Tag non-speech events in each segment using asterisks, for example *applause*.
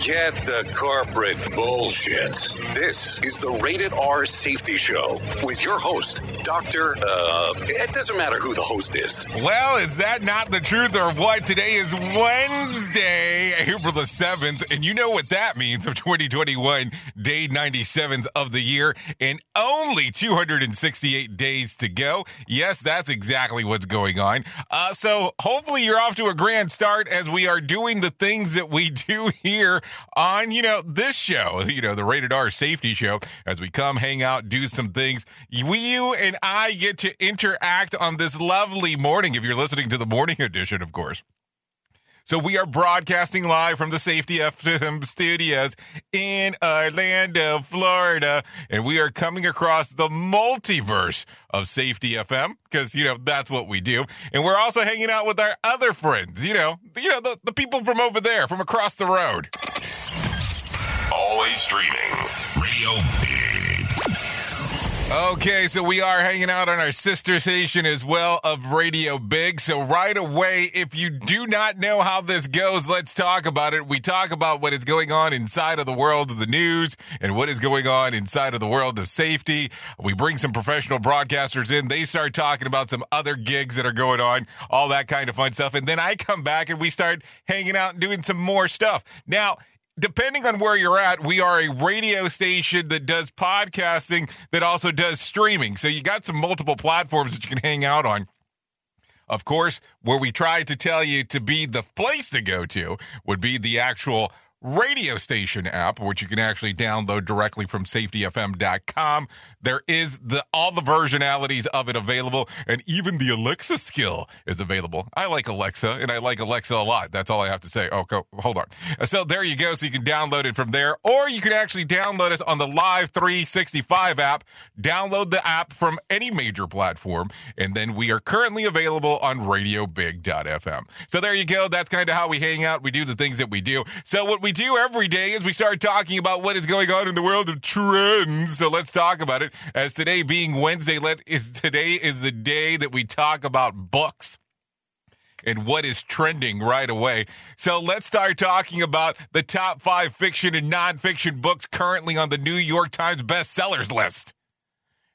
Forget the corporate bullshit. This is the Rated R Safety Show with your host, Dr. Uh, it doesn't matter who the host is. Well, is that not the truth or what? Today is Wednesday, April the 7th, and you know what that means of 2021, day 97th of the year, and only 268 days to go. Yes, that's exactly what's going on. Uh, so hopefully you're off to a grand start as we are doing the things that we *laughs* do here on, you know, this show, *laughs* you know, the Rated R Safety Show, as we come hang out, do some things. We, you and I get to interact on this lovely morning if you're listening to the morning *laughs* edition, of course. So we are broadcasting live from the Safety FM studios in Orlando, Florida, and we are coming across the multiverse of Safety FM because you know that's what we do. And we're also hanging out with our other friends, you know, you know the, the people from over there, from across the road. Always streaming. Radio. Okay, so we are hanging out on our sister station as well of Radio Big. So right away, if you do not know how this goes, let's talk about it. We talk about what is going on inside of the world of the news and what is going on inside of the world of safety. We bring some professional broadcasters in. They start talking about some other gigs that are going on, all that kind of fun stuff. And then I come back and we start hanging out and doing some more stuff. Now, depending on where you're at, we are a radio station that does podcasting that also does streaming. So you got some multiple platforms that you can hang out on. Of course, where we try to tell you to be the place to go to would be the actual radio station app, which you can actually download directly from safetyfm.com. There is the all the versionalities of it available, and even the Alexa skill is available. I like Alexa, and I like Alexa a lot. That's all I have to say. Oh, go, hold on. So there you go. So you can download it from there, or you can actually download us on the Live 365 app. Download the app from any major platform, and then we are currently available on RadioBig.fm. So there you go. That's kind of how we hang out. We do the things that we do. So what we do every day as we start talking about what is going on in the world of trends. So let's talk about it. As today being Wednesday, let is today is the day that we talk about books and what is trending right away. So let's start talking about the top five fiction and nonfiction books currently on the New York Times bestsellers list.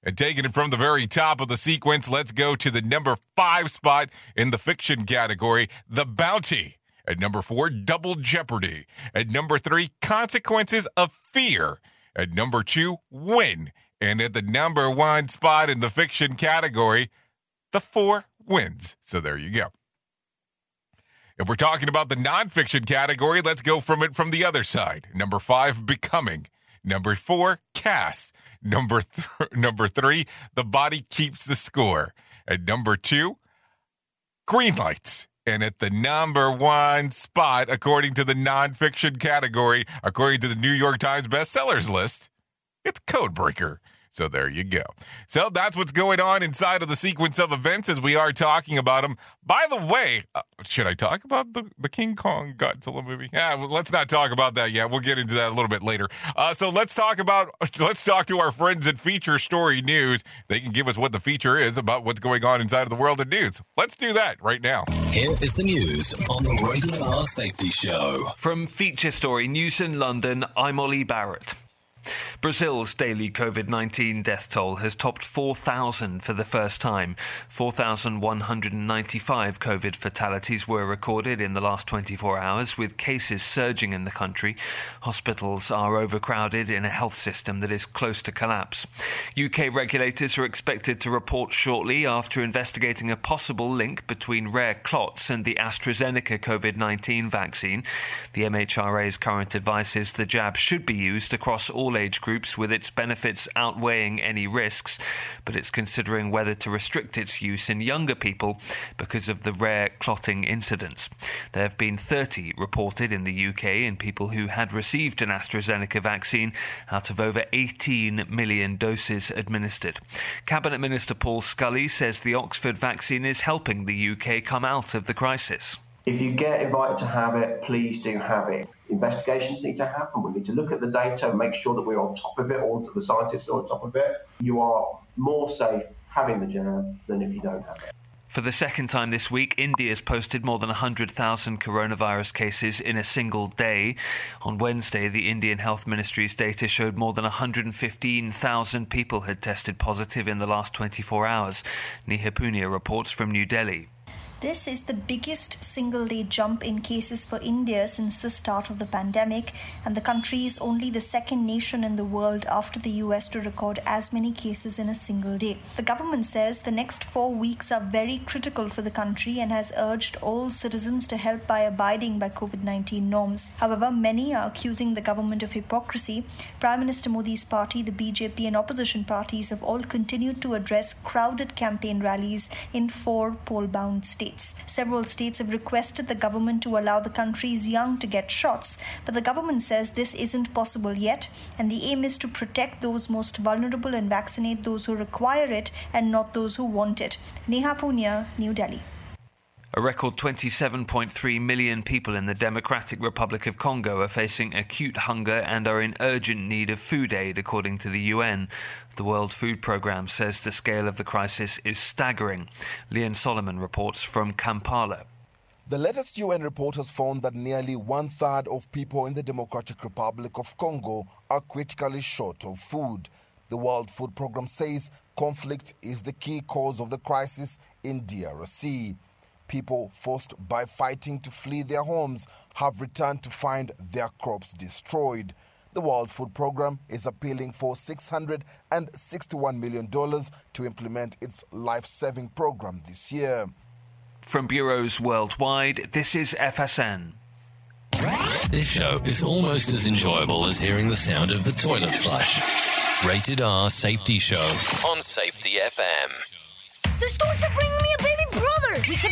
And taking it from the very top of the sequence, let's go to the number five spot in the fiction category, The Bounty. At number four, Double Jeopardy. At number three, Consequences of Fear. At number two, Win. And at the number one spot in the fiction category, The Four Winds. So there you go. If we're talking about the nonfiction category, let's go from it from the other side. Number five, Becoming. Number four, Caste. Number th- *laughs* number three, The Body Keeps the Score. At number two, Green Lights. And at the number one spot, according to the nonfiction category, according to the New York Times bestsellers list, it's Codebreaker. So there you go. So that's what's going on inside of the sequence of events as we are talking about them. By the way, uh, should I talk about the, the King Kong Godzilla movie? Yeah, well, let's not talk about that yet. We'll get into that a little bit later. Uh, so let's talk about *laughs* let's talk to our friends at Feature Story News. They can give us what the feature is about what's going on inside of the world of news. Let's do that right now. Here is the news on the Rated R Safety Show. From Feature Story News in London, I'm Ollie Barrett. Brazil's daily COVID 19 death toll has topped 4,000 for the first time. 4,195 COVID fatalities were recorded in the last 24 hours, with cases surging in the country. Hospitals are overcrowded in a health system that is close to collapse. UK regulators are expected to report shortly after investigating a possible link between rare clots and the AstraZeneca COVID 19 vaccine. The MHRA's current advice is the jab should be used across all age groups with its benefits outweighing any risks, but it's considering whether to restrict its use in younger people because of the rare clotting incidents. There have been 30 reported in the UK in people who had received an AstraZeneca vaccine out of over 18 million doses administered. Cabinet Minister Paul Scully says the Oxford vaccine is helping the UK come out of the crisis. If you get invited to have it, please do have it. Investigations need to happen. We need to look at the data and make sure that we're on top of it, all the scientists are on top of it. You are more safe having the jab than if you don't have it. For the second time this week, India has posted more than 100,000 coronavirus cases in a single day. On Wednesday, the Indian Health Ministry's data showed more than 115,000 people had tested positive in the last 24 hours. Neha Punia reports from New Delhi. This is the biggest single day jump in cases for India since the start of the pandemic, and the country is only the second nation in the world after the US to record as many cases in a single day. The government says the next four weeks are very critical for the country and has urged all citizens to help by abiding by COVID 19 norms. However, many are accusing the government of hypocrisy. Prime Minister Modi's party, the BJP, and opposition parties have all continued to address crowded campaign rallies in four poll bound states states. Several states have requested the government to allow the country's young to get shots, but the government says this isn't possible yet, and the aim is to protect those most vulnerable and vaccinate those who require it and not those who want it. Neha Punia, New Delhi. A record 27.3 million people in the Democratic Republic of Congo are facing acute hunger and are in urgent need of food aid, according to the UN. The World Food Programme says the scale of the crisis is staggering. Leon Solomon reports from Kampala. The latest UN report has found that nearly one third of people in the Democratic Republic of Congo are critically short of food. The World Food Programme says conflict is the key cause of the crisis in DRC. People forced by fighting to flee their homes have returned to find their crops destroyed. The World Food Programme is appealing for $661 million to implement its life saving program this year. From bureaus worldwide, this is FSN. This show is almost as enjoyable as hearing the sound of the toilet flush. Rated R Safety Show on Safety FM. The storks are bringing me a baby brother. We can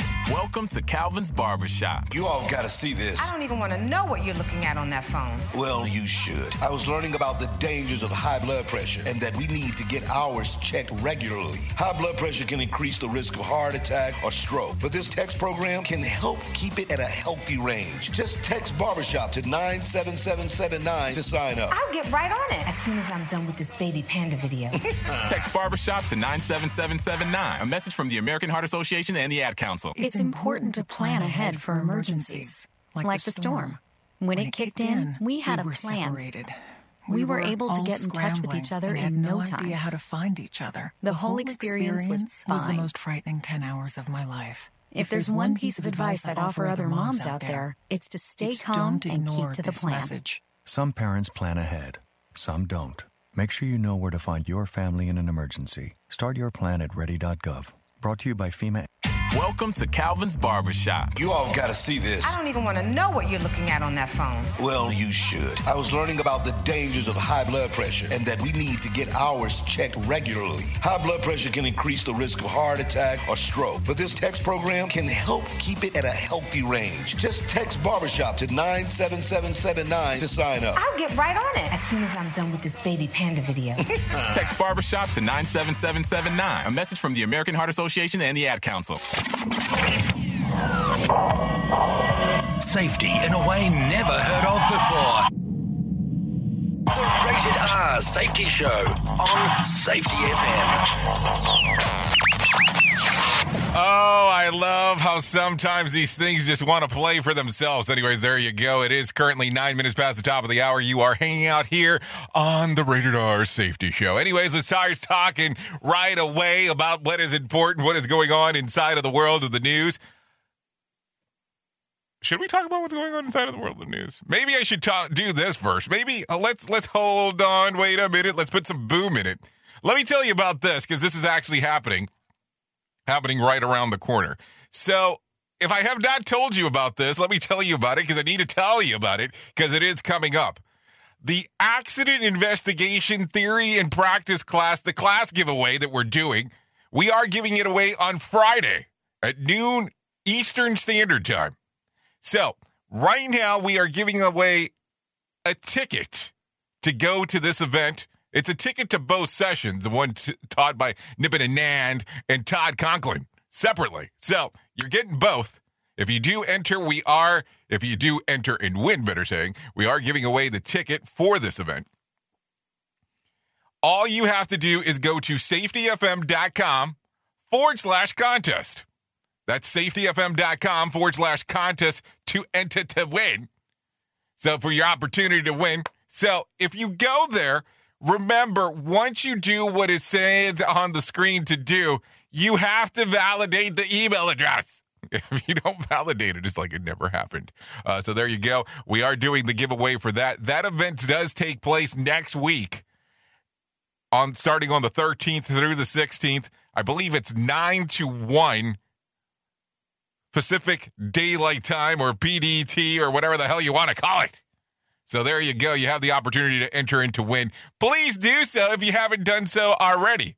Welcome to Calvin's Barbershop. You all gotta see this. I don't even want to know what you're looking at on that phone. Well, you should. I was learning about the dangers of high blood pressure and that we need to get ours checked regularly. High blood pressure can increase the risk of heart attack or stroke, but this text program can help keep it at a healthy range. Just text barbershop to 97779 to sign up. I'll get right on it as soon as I'm done with this baby panda video. *laughs* text barbershop to 97779. A message from the American Heart Association and the Ad Council. It's important to plan ahead for emergencies, like, like the storm. When, when it, it kicked in, we had we a plan. Separated. We, we were, were able to get in touch with each other in no, no time. idea how to find each other. The, the whole, experience, experience was, was the most frightening 10 hours of my life. If, if there's, there's one piece of advice I'd offer other moms out there, it's to stay it's calm and keep to the plan. Message. Some parents plan ahead, some don't. Make sure you know where to find your family in an emergency. Start your plan at ready.gov. Brought to you by FEMA. Welcome to Calvin's Barbershop. You all gotta see this. I don't even want to know what you're looking at on that phone. Well, you should. I was learning about the dangers of high blood pressure and that we need to get ours checked regularly. High blood pressure can increase the risk of heart attack or stroke, but this text program can help keep it at a healthy range. Just text barbershop to 97779 to sign up. I'll get right on it as soon as I'm done with this baby panda video. *laughs* text barbershop to 97779. A message from the American Heart Association and the Ad Council. Safety in a way never heard of before. The Rated R Safety Show on Safety FM. Oh, I love how sometimes these things just want to play for themselves. Anyways, there you go. It is currently nine minutes past the top of the hour. You are hanging out here on the Rated R Safety Show. Anyways, let's start talking right away about what is important, what is going on inside of the world of the news. Should we talk about what's going on inside of the world of the news? Maybe I should talk, do this first. Maybe uh, let's let's hold on. Wait a minute. Let's put some boom in it. Let me tell you about this because this is actually happening, happening right around the corner. So if I have not told you about this, let me tell you about it because I need to tell you about it because it is coming up. The accident investigation theory and practice class, the class giveaway that we're doing, we are giving it away on Friday at noon Eastern Standard Time. So, right now, we are giving away a ticket to go to this event. It's a ticket to both sessions, the one t- taught by Nippin Anand and Todd Conklin separately. So, you're getting both. If you do enter, we are, if you do enter and win, better saying, we are giving away the ticket for this event. All you have to do is go to safetyfm.com forward slash contest. That's safetyfm.com forward slash contest to enter to win. So for your opportunity to win. So if you go there, remember once you do what is said on the screen to do, you have to validate the email address. *laughs* If you don't validate it, it's like it never happened. Uh, so there you go. We are doing the giveaway for that. That event does take place next week on starting on the 13th through the 16th. I believe it's 9 to 1 Pacific Daylight Time or PDT or whatever the hell you want to call it. So there you go. You have the opportunity to enter and to win. Please do so if you haven't done so already.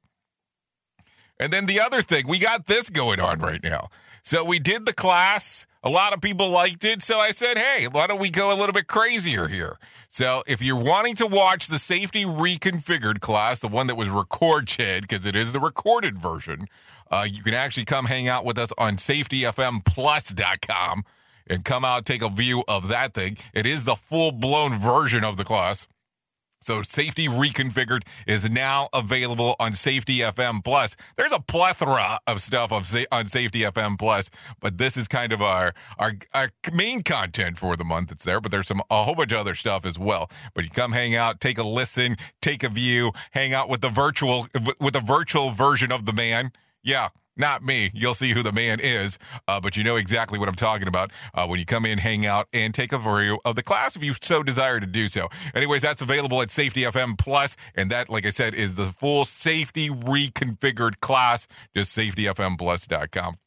And then the other thing, we got this going on right now. So we did the class. A lot of people liked it. So I said, hey, why don't we go a little bit crazier here? So if you're wanting to watch the safety reconfigured class, the one that was recorded, because it is the recorded version, uh, you can actually come hang out with us on safetyfmplus.com and come out take a view of that thing. It is the full blown version of the class. So Safety Reconfigured is now available on Safety FM Plus. There's a plethora of stuff on, Safety FM Plus, but this is kind of our, our our main content for the month. It's there, but there's some a whole bunch of other stuff as well. But you come hang out, take a listen, take a view, hang out with the virtual with the virtual version of the man. Yeah, not me. You'll see who the man is, uh, but you know exactly what I'm talking about uh, when you come in, hang out, and take a view of the class if you so desire to do so. Anyways, that's available at Safety FM Plus, and that, like I said, is the full safety reconfigured class. Just safetyfmplus.com.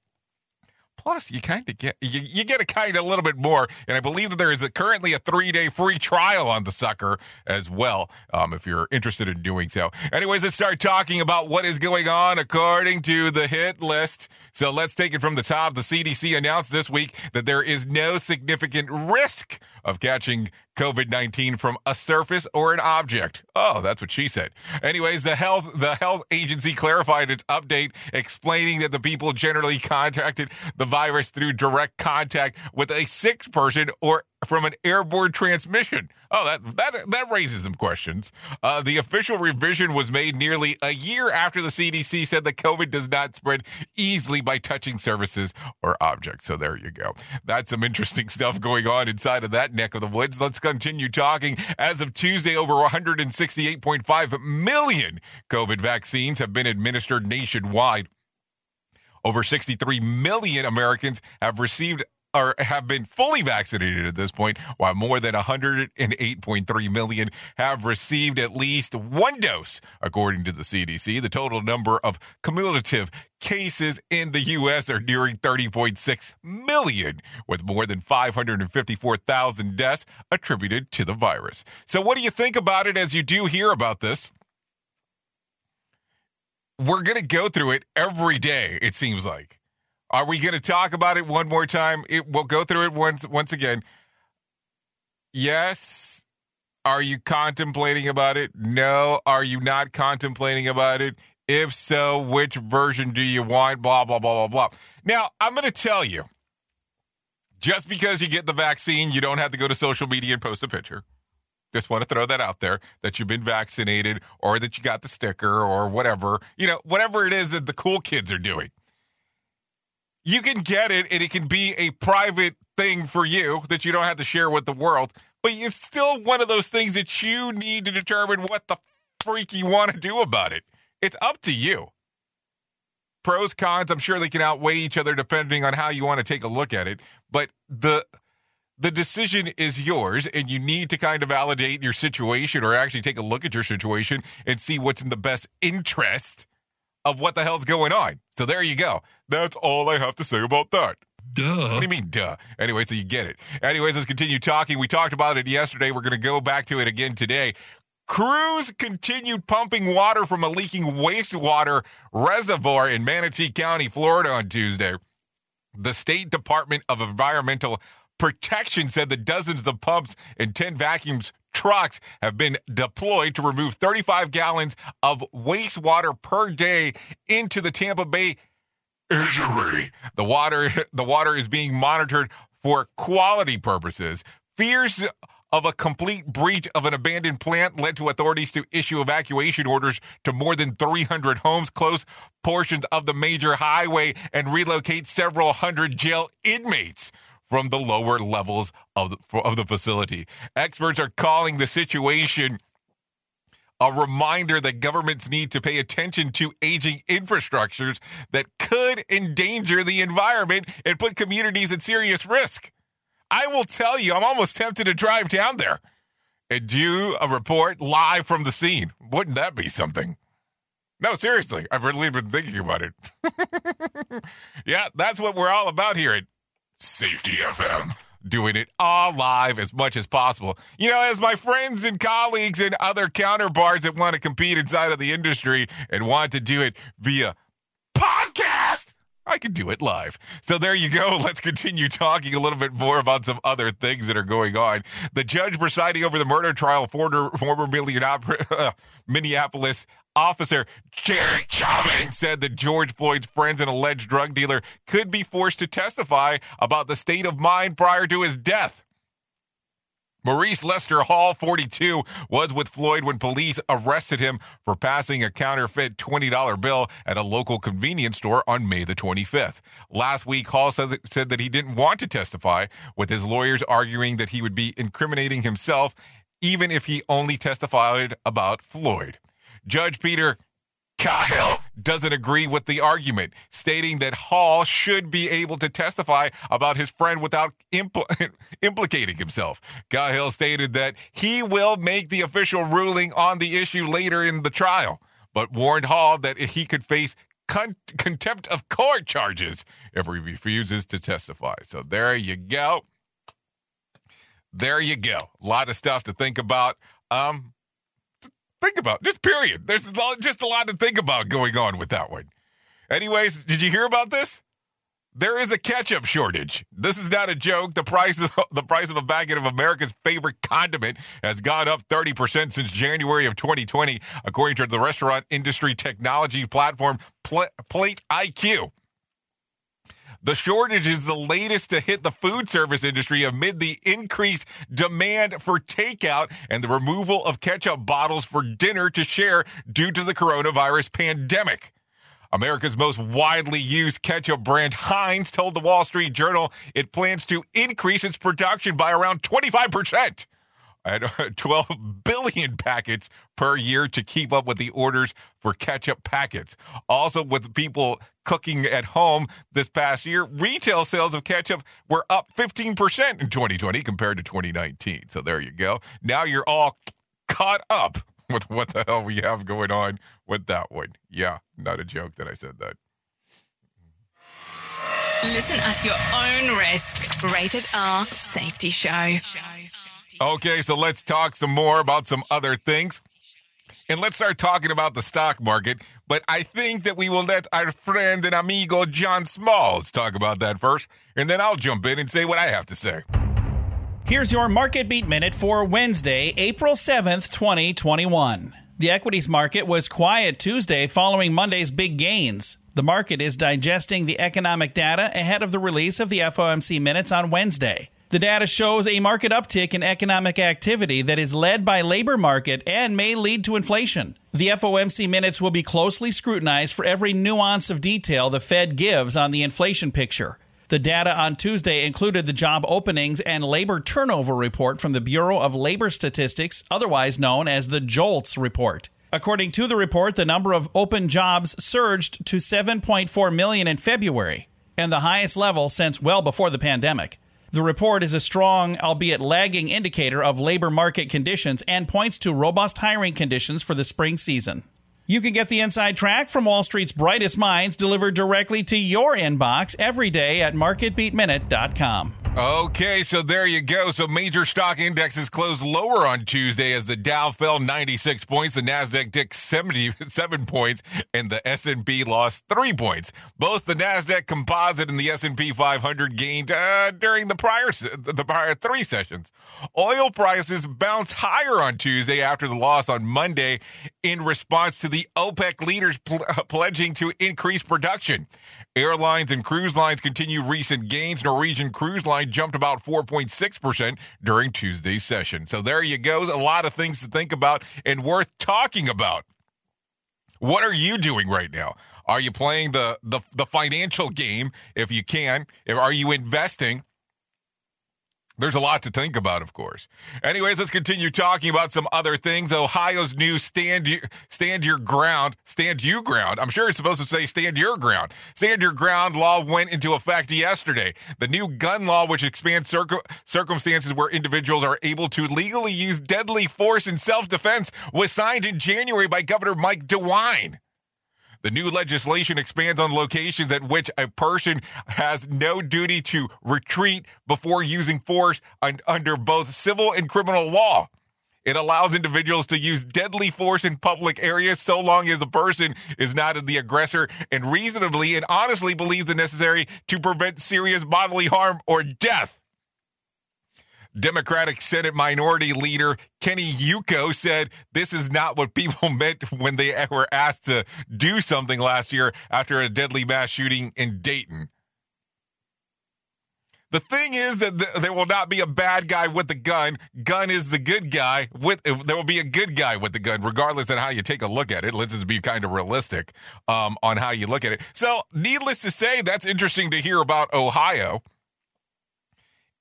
Plus, you kind of get you, you get a kind of a little bit more, and I believe that there is a, currently a three day free trial on the sucker as well. Um, if you're interested in doing so. Anyways, let's start talking about what is going on according to the hit list. So let's take it from the top. The CDC announced this week that there is no significant risk of catching COVID 19 from a surface or an object. Oh, that's what she said. Anyways, the health the health agency clarified its update explaining that the people generally contracted the virus through direct contact with a sick person or from an airborne transmission. Oh, that that that raises some questions. Uh, the official revision was made nearly a year after the CDC said that COVID does not spread easily by touching surfaces or objects. So there you go. That's some interesting *laughs* stuff going on inside of that neck of the woods. Let's continue talking. As of Tuesday, over 168.5 million COVID vaccines have been administered nationwide. Over 63 million Americans have received or have been fully vaccinated at this point, while more than 108.3 million have received at least one dose, according to the CDC. The total number of cumulative cases in the U.S. are nearing 30.6 million, with more than 554,000 deaths attributed to the virus. So, what do you think about it as you do hear about this? We're going to go through it every day, it seems like. Are we going to talk about it one more time? It, we'll go through it once once again. Yes. Are you contemplating about it? No. Are you not contemplating about it? If so, which version do you want? Blah, blah, blah, blah, blah. Now, I'm going to tell you just because you get the vaccine, you don't have to go to social media and post a picture. Just want to throw that out there that you've been vaccinated or that you got the sticker or whatever, you know, whatever it is that the cool kids are doing you can get it and it can be a private thing for you that you don't have to share with the world, but it's still one of those things that you need to determine what the freak you want to do about it. It's up to you. Pros, cons, I'm sure they can outweigh each other depending on how you want to take a look at it, but the the decision is yours and you need to kind of validate your situation or actually take a look at your situation and see what's in the best interest of what the hell's going on. So there you go. That's all I have to say about that. Duh. What do you mean, duh? Anyway, so you get it. Anyways, let's continue talking. We talked about it yesterday. We're going to go back to it again today. Crews continued pumping water from a leaking wastewater reservoir in Manatee County, Florida on Tuesday. The State Department of Environmental Protection said that dozens of pumps and 10 vacuums trucks have been deployed to remove 35 gallons of wastewater per day into the Tampa Bay. The water the water is being monitored for quality purposes. Fears of a complete breach of an abandoned plant led to authorities to issue evacuation orders to more than 300 homes, close portions of the major highway, and relocate several hundred jail inmates from the lower levels of the, of the facility. Experts are calling the situation a reminder that governments need to pay attention to aging infrastructures that could endanger the environment and put communities at serious risk. I will tell you, I'm almost tempted to drive down there and do a report live from the scene. Wouldn't that be something? No, seriously, I've really been thinking about it. *laughs* yeah, that's what we're all about here at Safety FM. Doing it all live as much as possible. You know, as my friends and colleagues and other counterparts that want to compete inside of the industry and want to do it via podcast, I can do it live. So there you go. *laughs* Let's continue talking a little bit more about some other things that are going on. The judge presiding over the murder trial former, former *laughs* Minneapolis officer Derek Chauvin said that George Floyd's friends and alleged drug dealer could be forced to testify about the state of mind prior to his death. Morries Lester Hall, 42, was with Floyd when police arrested him for passing a counterfeit $20 bill at a local convenience store on May the 25th. Last week, Hall said that, said that he didn't want to testify, with his lawyers arguing that he would be incriminating himself even if he only testified about Floyd. Judge Peter Cahill doesn't agree with the argument, stating that Hall should be able to testify about his friend without impl- *laughs* implicating himself. Cahill stated that he will make the official ruling on the issue later in the trial, but warned Hall that he could face con- contempt of court charges if he refuses to testify. So there you go. There you go. A lot of stuff to think about. Um, think about. Just period. There's just a lot to think about going on with that one. Anyways, did you hear about this? There is a ketchup shortage. This is not a joke. The price of *laughs* the price of a packet of America's favorite condiment has gone up 30% since January of 2020, according to the restaurant industry technology platform Plate IQ. The shortage is the latest to hit the food service industry amid the increased demand for takeout and the removal of ketchup bottles for dinner to share due to the coronavirus pandemic. America's most widely used ketchup brand, Heinz, told the Wall Street Journal it plans to increase its production by around 25% at uh, *laughs* 12 billion packets per year to keep up with the orders for ketchup packets. Also, with people cooking at home this past year, retail sales of ketchup were up 15% in 2020 compared to 2019. So there you go. Now you're all caught up *laughs* with what the hell we have going on with that one. Yeah, not a joke that I said that. Listen at your own risk. Rated R Safety Show. Okay, so let's talk some more about some other things. And let's start talking about the stock market. But I think that we will let our friend and amigo John Smalls talk about that first. And then I'll jump in and say what I have to say. Here's your market beat minute for Wednesday, April 7th, 2021. The equities market was quiet Tuesday following Monday's big gains. The market is digesting the economic data ahead of the release of the FOMC minutes on Wednesday. The data shows a market uptick in economic activity that is led by labor market and may lead to inflation. The FOMC minutes will be closely scrutinized for every nuance of detail the Fed gives on the inflation picture. The data on Tuesday included the job openings and labor turnover report from the Bureau of Labor Statistics, otherwise known as the JOLTS report. According to the report, the number of open jobs surged to 7.4 million in February, and the highest level since well before the pandemic. The report is a strong, albeit lagging, indicator of labor market conditions and points to robust hiring conditions for the spring season. You can get the inside track from Wall Street's brightest minds delivered directly to your inbox every day at marketbeatminute.com. Okay, so there you go. So major stock indexes closed lower on Tuesday as the Dow fell 96 points, the Nasdaq dipped 77 points, and the S&P lost 3 points. Both the Nasdaq Composite and the S&P 500 gained uh, during the prior the prior 3 sessions. Oil prices bounced higher on Tuesday after the loss on Monday in response to the OPEC leaders pl- pledging to increase production. Airlines and cruise lines continue recent gains. Norwegian Cruise Line jumped about 4.6% during Tuesday's session. So there you go. A lot of things to think about and worth talking about. What are you doing right now? Are you playing the the, the financial game if you can? Are you investing? There's a lot to think about, of course. Anyways, let's continue talking about some other things. Ohio's new stand stand your ground, stand you ground. I'm sure it's supposed to say stand your ground. Stand your ground law went into effect yesterday. The new gun law, which expands circ- circumstances where individuals are able to legally use deadly force in self defense, was signed in January by Governor Mike DeWine. The new legislation expands on locations at which a person has no duty to retreat before using force under both civil and criminal law. It allows individuals to use deadly force in public areas so long as the person is not the aggressor and reasonably and honestly believes it necessary to prevent serious bodily harm or death. Democratic Senate Minority Leader Kenny Yuko said this is not what people *laughs* meant when they were asked to do something last year after a deadly mass shooting in Dayton. The thing is that th- there will not be a bad guy with the gun. Gun is the good guy. With there will be a good guy with the gun, regardless of how you take a look at it. Let's just be kind of realistic um, on how you look at it. So, needless to say, that's interesting to hear about Ohio.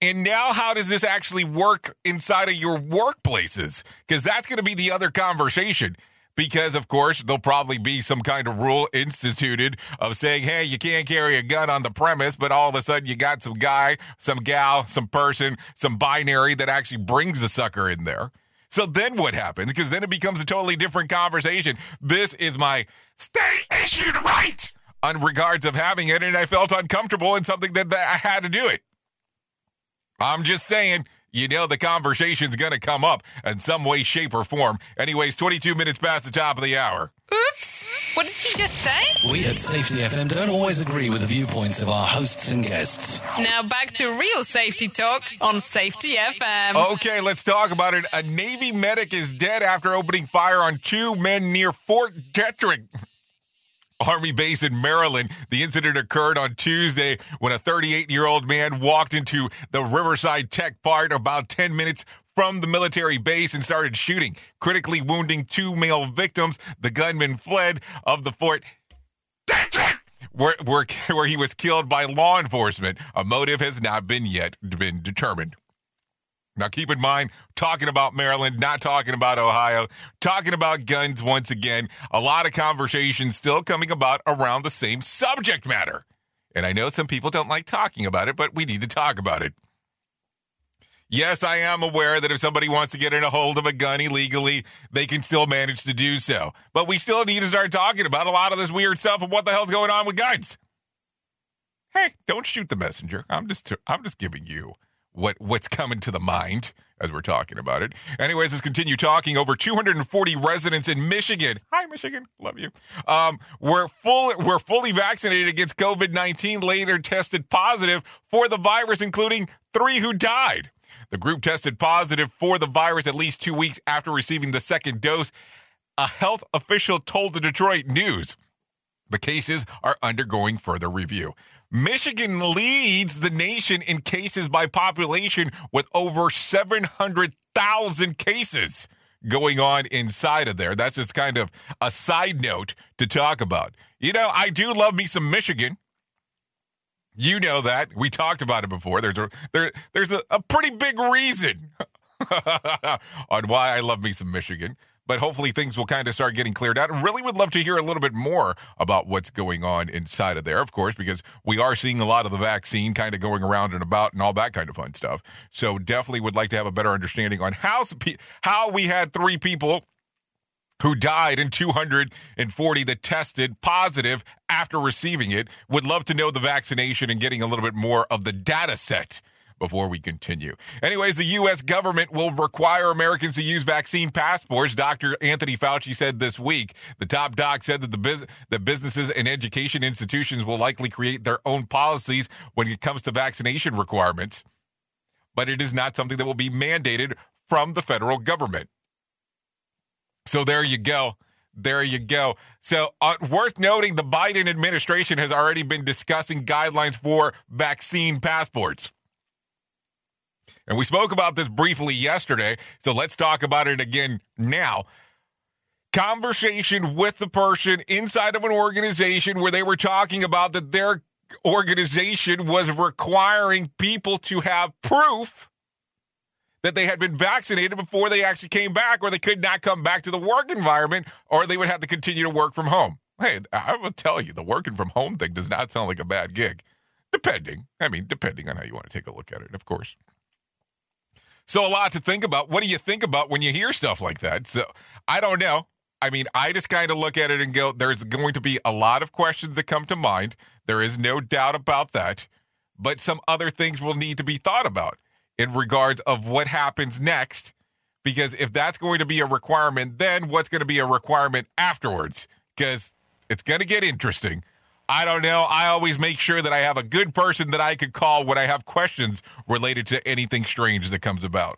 And now, how does this actually work inside of your workplaces? Because that's going to be the other conversation. Because, of course, there'll probably be some kind of rule instituted of saying, hey, you can't carry a gun on the premise, but all of a sudden you got some guy, some gal, some person, some binary that actually brings the sucker in there. So then what happens? Because then it becomes a totally different conversation. This is my state issued right on regards of having it, and I felt uncomfortable in something that, that I had to do it. I'm just saying, you know, the conversation's going to come up in some way, shape, or form. Anyways, 22 minutes past the top of the hour. Oops. What did he just say? We at Safety FM don't always agree with the viewpoints of our hosts and guests. Now back to real safety talk on Safety FM. Okay, let's talk about it. A Navy medic is dead after opening fire on two men near Fort Detrick. *laughs* Army base in Maryland. The incident occurred on Tuesday when a 38 year old man walked into the Riverside Tech Park about 10 minutes from the military base and started shooting, critically wounding two male victims. The gunman fled of the fort. Where, where, *laughs* where he was killed by law enforcement. A motive has not been yet been determined. Now, keep in mind, talking about Maryland, not talking about Ohio, talking about guns once again. A lot of conversations still coming about around the same subject matter. And I know some people don't like talking about it, but we need to talk about it. Yes, I am aware that if somebody wants to get in a hold of a gun illegally, they can still manage to do so. But we still need to start talking about a lot of this weird stuff and what the hell's going on with guns. Hey, don't shoot the messenger. I'm just I'm just giving you what what's coming to the mind as we're talking about it. Anyways, let's continue talking. Over 240 residents in Michigan. Hi, Michigan, love you. Um, were full were fully vaccinated against COVID 19. Later tested positive for the virus, including three who died. The group tested positive for the virus at least two weeks after receiving the second dose. A health official told the Detroit News. The cases are undergoing further review. Michigan leads the nation in cases by population with over 700,000 cases going on inside of there. That's just kind of a side note to talk about. You know, I do love me some Michigan. You know that. We talked about it before. There's a there there's a, a pretty big reason *laughs* on why I love me some Michigan. But hopefully things will kind of start getting cleared out. And really would love to hear a little bit more about what's going on inside of there, of course, because we are seeing a lot of the vaccine kind of going around and about and all that kind of fun stuff. So definitely would like to have a better understanding on how how we had three people who died and 240 that tested positive after receiving it. Would love to know the vaccination and getting a little bit more of the data set before we continue. Anyways, the U.S. government will require Americans to use vaccine passports. Dr. Anthony Fauci said this week. The top doc said that the bus- that businesses and education institutions will likely create their own policies when it comes to vaccination requirements, but it is not something that will be mandated from the federal government. So there you go. There you go. So, uh, worth noting, the Biden administration has already been discussing guidelines for vaccine passports. And we spoke about this briefly yesterday, so let's talk about it again now. Conversation with the person inside of an organization where they were talking about that their organization was requiring people to have proof that they had been vaccinated before they actually came back, or they could not come back to the work environment, or they would have to continue to work from home. Hey, I will tell you, the working from home thing does not sound like a bad gig, depending. I mean, depending on how you want to take a look at it, of course. So a lot to think about. What do you think about when you hear stuff like that? So I don't know. I mean, I just kind of look at it and go, there's going to be a lot of questions that come to mind. There is no doubt about that. But some other things will need to be thought about in regards of what happens next. Because if that's going to be a requirement, then what's going to be a requirement afterwards? Because it's going to get interesting. I don't know. I always make sure that I have a good person that I could call when I have questions related to anything strange that comes about.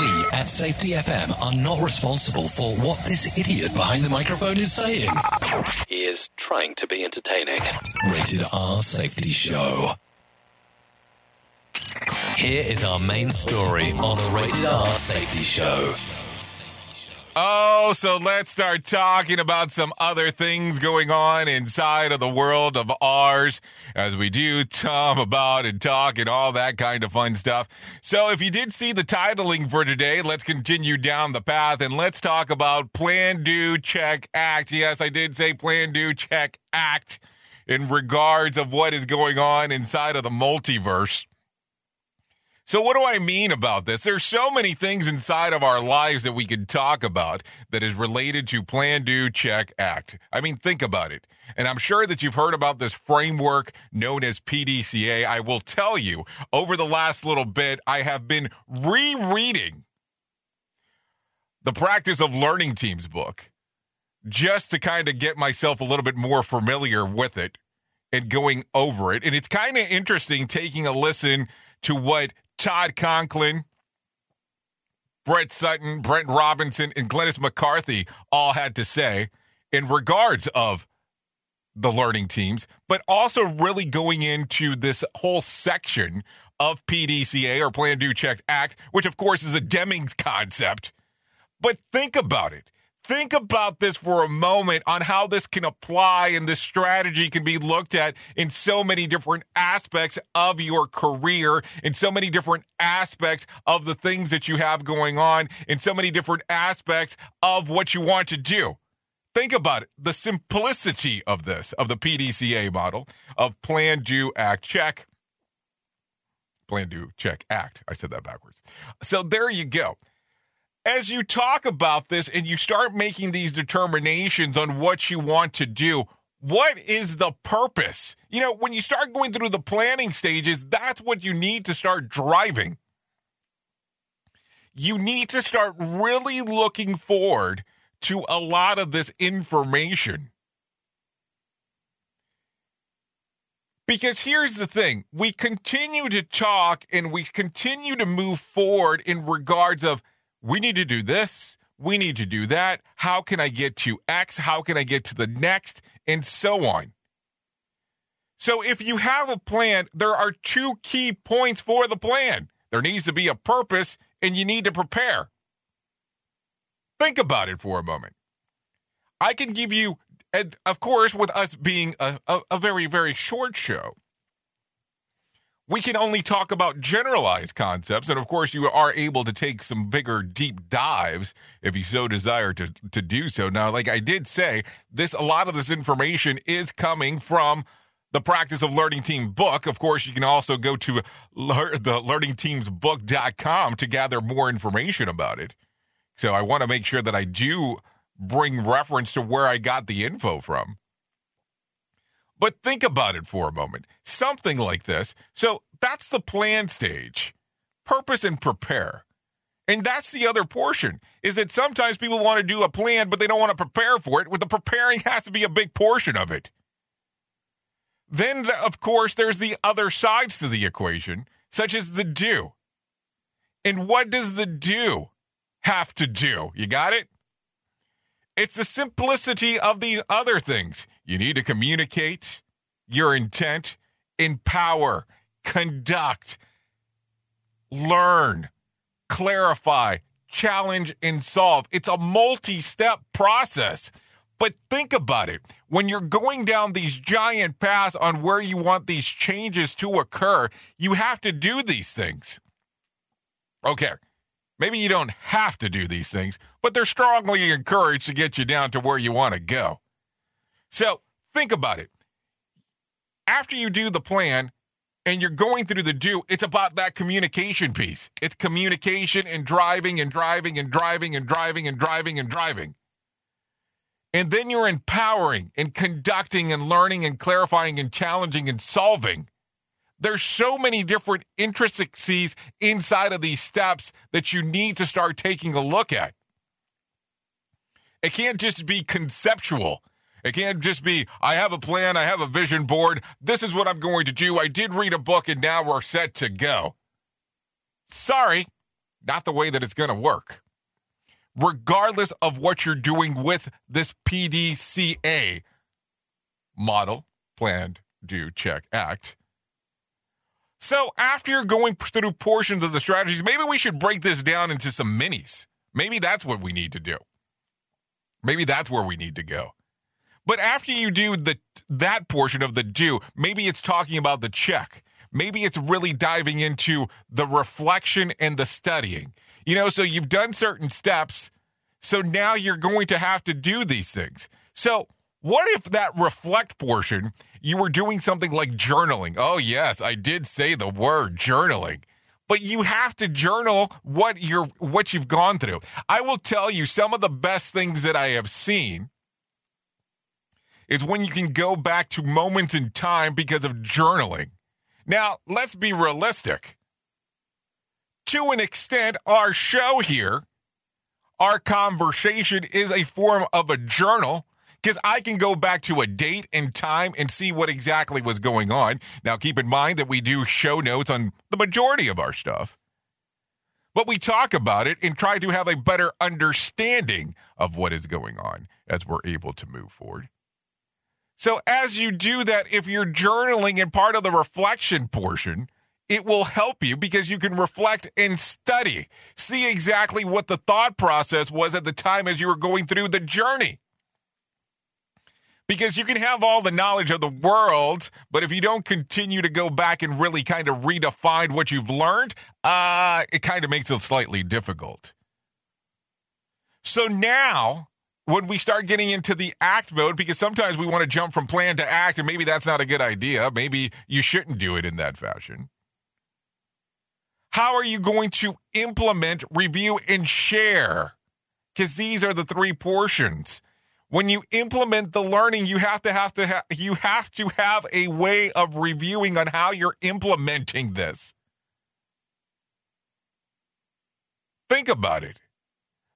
We at Safety FM are not responsible for what this idiot behind the microphone is saying. He is trying to be entertaining. Rated R Safety Show. Here is our main story on the Rated R Safety Show. Oh, so let's start talking about some other things going on inside of the world of ours as we do Tom about and talk and all that kind of fun stuff. So if you did see the titling for today, let's continue down the path and let's talk about Plan, Do, Check, Act. Yes, I did say Plan, Do, Check, Act in regards of what is going on inside of the multiverse. So, what do I mean about this? There's so many things inside of our lives that we can talk about that is related to plan, do, check, act. I mean, think about it. And I'm sure that you've heard about this framework known as PDCA. I will tell you, over the last little bit, I have been rereading the Practice of Learning Teams book just to kind of get myself a little bit more familiar with it and going over it. And it's kind of interesting taking a listen to what Todd Conklin, Brett Sutton, Brent Robinson, and Glennis McCarthy all had to say in regards of the learning teams, but also really going into this whole section of PDCA or Plan Do Check Act, which of course is a Deming's concept. But think about it. Think about this for a moment on how this can apply and this strategy can be looked at in so many different aspects of your career, in so many different aspects of the things that you have going on, in so many different aspects of what you want to do. Think about it the simplicity of this, of the PDCA model of plan, do, act, check. Plan, do, check, act. I said that backwards. So there you go as you talk about this and you start making these determinations on what you want to do, What is the purpose? You know, when you start going through the planning stages, that's what you need to start driving. You need to start really looking forward to a lot of this information. Because here's the thing we continue to talk and we continue to move forward in regards of we need to do this, we need to do that. How can I get to X? How can I get to the next? And so on. So if you have a plan, there are two key points for the plan. There needs to be a purpose and you need to prepare. Think about it for a moment. I can give you of course, with us being a, a, a, very, very short show, we can only talk about generalized concepts. And of course, you are able to take some bigger, deep dives if you so desire to, to do so. Now, like I did say, this a lot of this information is coming from the Practice of Learning Team book. Of course, you can also go to lear- the learningteamsbook.com to gather more information about it. So I want to make sure that I do bring reference to where I got the info from. But think about it for a moment. Something like this. So that's the plan stage. Purpose and prepare. And that's the other portion is that sometimes people want to do a plan, but they don't want to prepare for it. With the preparing has to be a big portion of it. Then, of course, there's the other sides to the equation, such as the do. And what does the do have to do? You got it? It's the simplicity of these other things. You need to communicate your intent, empower, conduct, learn, clarify, challenge, and solve. It's a multi step process. But think about it. When you're going down these giant paths on where you want these changes to occur, you have to do these things. Okay, Maybe you don't have to do these things, but they're strongly encouraged to get you down to where you want to go. So think about it. After you do the plan and you're going through the do, it's about that communication piece. It's communication and driving and driving and driving and driving and driving and driving. And then you're empowering and conducting and learning and clarifying and challenging and solving. There's so many different intricacies inside of these steps that you need to start taking a look at. It can't just be conceptual. It can't just be, I have a plan, I have a vision board, this is what I'm going to do. I did read a book and now we're set to go. Sorry, not the way that it's going to work. Regardless of what you're doing with this PDCA model, planned, do, check, act, so after you're going through portions of the strategies, maybe we should break this down into some minis. Maybe that's what we need to do. Maybe that's where we need to go. But after you do the that portion of the do, maybe it's talking about the check. Maybe it's really diving into the reflection and the studying. You know, so you've done certain steps, so now you're going to have to do these things. So, what if that reflect portion you were doing something like journaling. Oh, yes, I did say the word journaling. But you have to journal what you're what you've gone through. I will tell you some of the best things that I have seen is when you can go back to moments in time because of journaling. Now, let's be realistic. To an extent, our show here, our conversation is a form of a journal because I can go back to a date and time and see what exactly was going on. Now, keep in mind that we do show notes on the majority of our stuff, but we talk about it and try to have a better understanding of what is going on as we're able to move forward. So, as you do that, if you're journaling in part of the reflection portion, it will help you because you can reflect and study, see exactly what the thought process was at the time as you were going through the journey because you can have all the knowledge of the world, but if you don't continue to go back and really kind of redefine what you've learned, uh, it kind of makes it slightly difficult. So now, when we start getting into the act mode, because sometimes we want to jump from plan to act, and maybe that's not a good idea. Maybe you shouldn't do it in that fashion. How are you going to implement, review, and share? Because these are the three portions when you implement the learning, you have to have to ha- you have to have a way of reviewing on how you're implementing this. Think about it.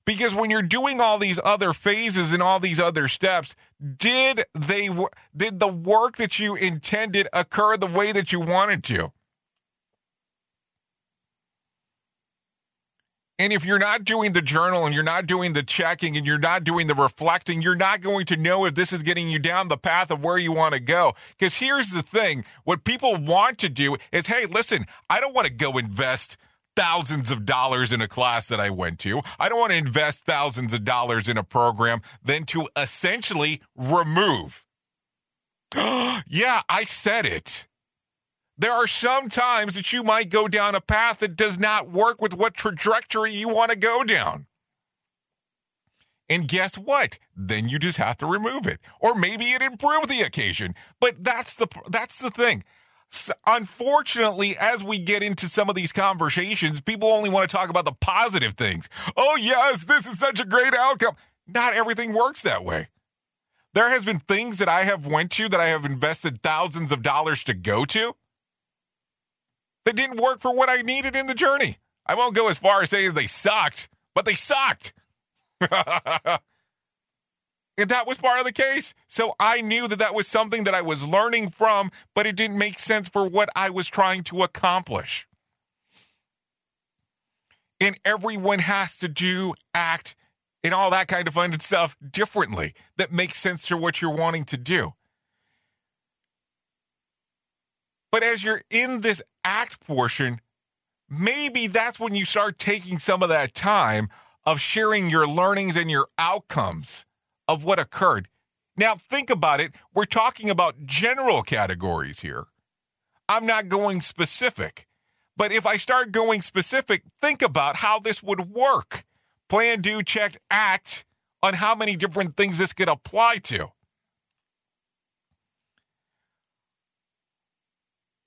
Because when you're doing all these other phases and all these other steps, did they did the work that you intended occur the way that you wanted to? And if you're not doing the journal and you're not doing the checking and you're not doing the reflecting, you're not going to know if this is getting you down the path of where you want to go. Because here's the thing what people want to do is hey, listen, I don't want to go invest thousands of dollars in a class that I went to. I don't want to invest thousands of dollars in a program then to essentially remove. *gasps* yeah, I said it. There are some times that you might go down a path that does not work with what trajectory you want to go down. And guess what? Then you just have to remove it. Or maybe it improved the occasion. But that's the that's the thing. Unfortunately, as we get into some of these conversations, people only want to talk about the positive things. Oh, yes, this is such a great outcome. Not everything works that way. There has been things that I have went to that I have invested thousands of dollars to go to that didn't work for what I needed in the journey. I won't go as far as saying they sucked, but they sucked. *laughs* and that was part of the case. So I knew that that was something that I was learning from, but it didn't make sense for what I was trying to accomplish. And everyone has to do, act, and all that kind of fun stuff differently that makes sense to what you're wanting to do. But as you're in this act portion, maybe that's when you start taking some of that time of sharing your learnings and your outcomes of what occurred. Now, think about it. We're talking about general categories here. I'm not going specific. But if I start going specific, think about how this would work. Plan, do, check, act on how many different things this could apply to.